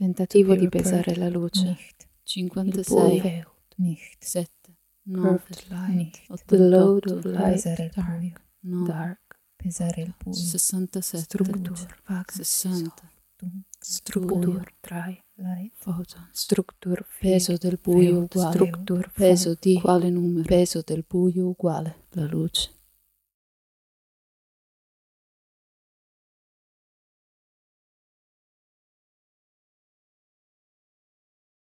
Tentativo di pesare la luce. 56, 7, 9, The load of light, pesare il buio, dark, pesare il buio, 67, Struktur, 60, Struktur, drei, light, photon, Struktur, peso del buio uguale, Struktur, peso di. Quale numero? peso del buio uguale, la luce.